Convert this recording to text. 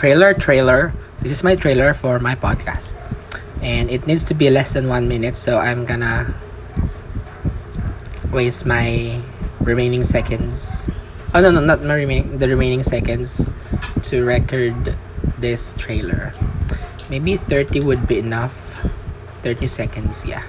trailer, trailer. This is my trailer for my podcast. And it needs to be less than one minute, so I'm gonna waste my remaining seconds. Oh no, no, not my remaining the remaining seconds to record this trailer. Maybe 30 would be enough. 30 seconds, yeah.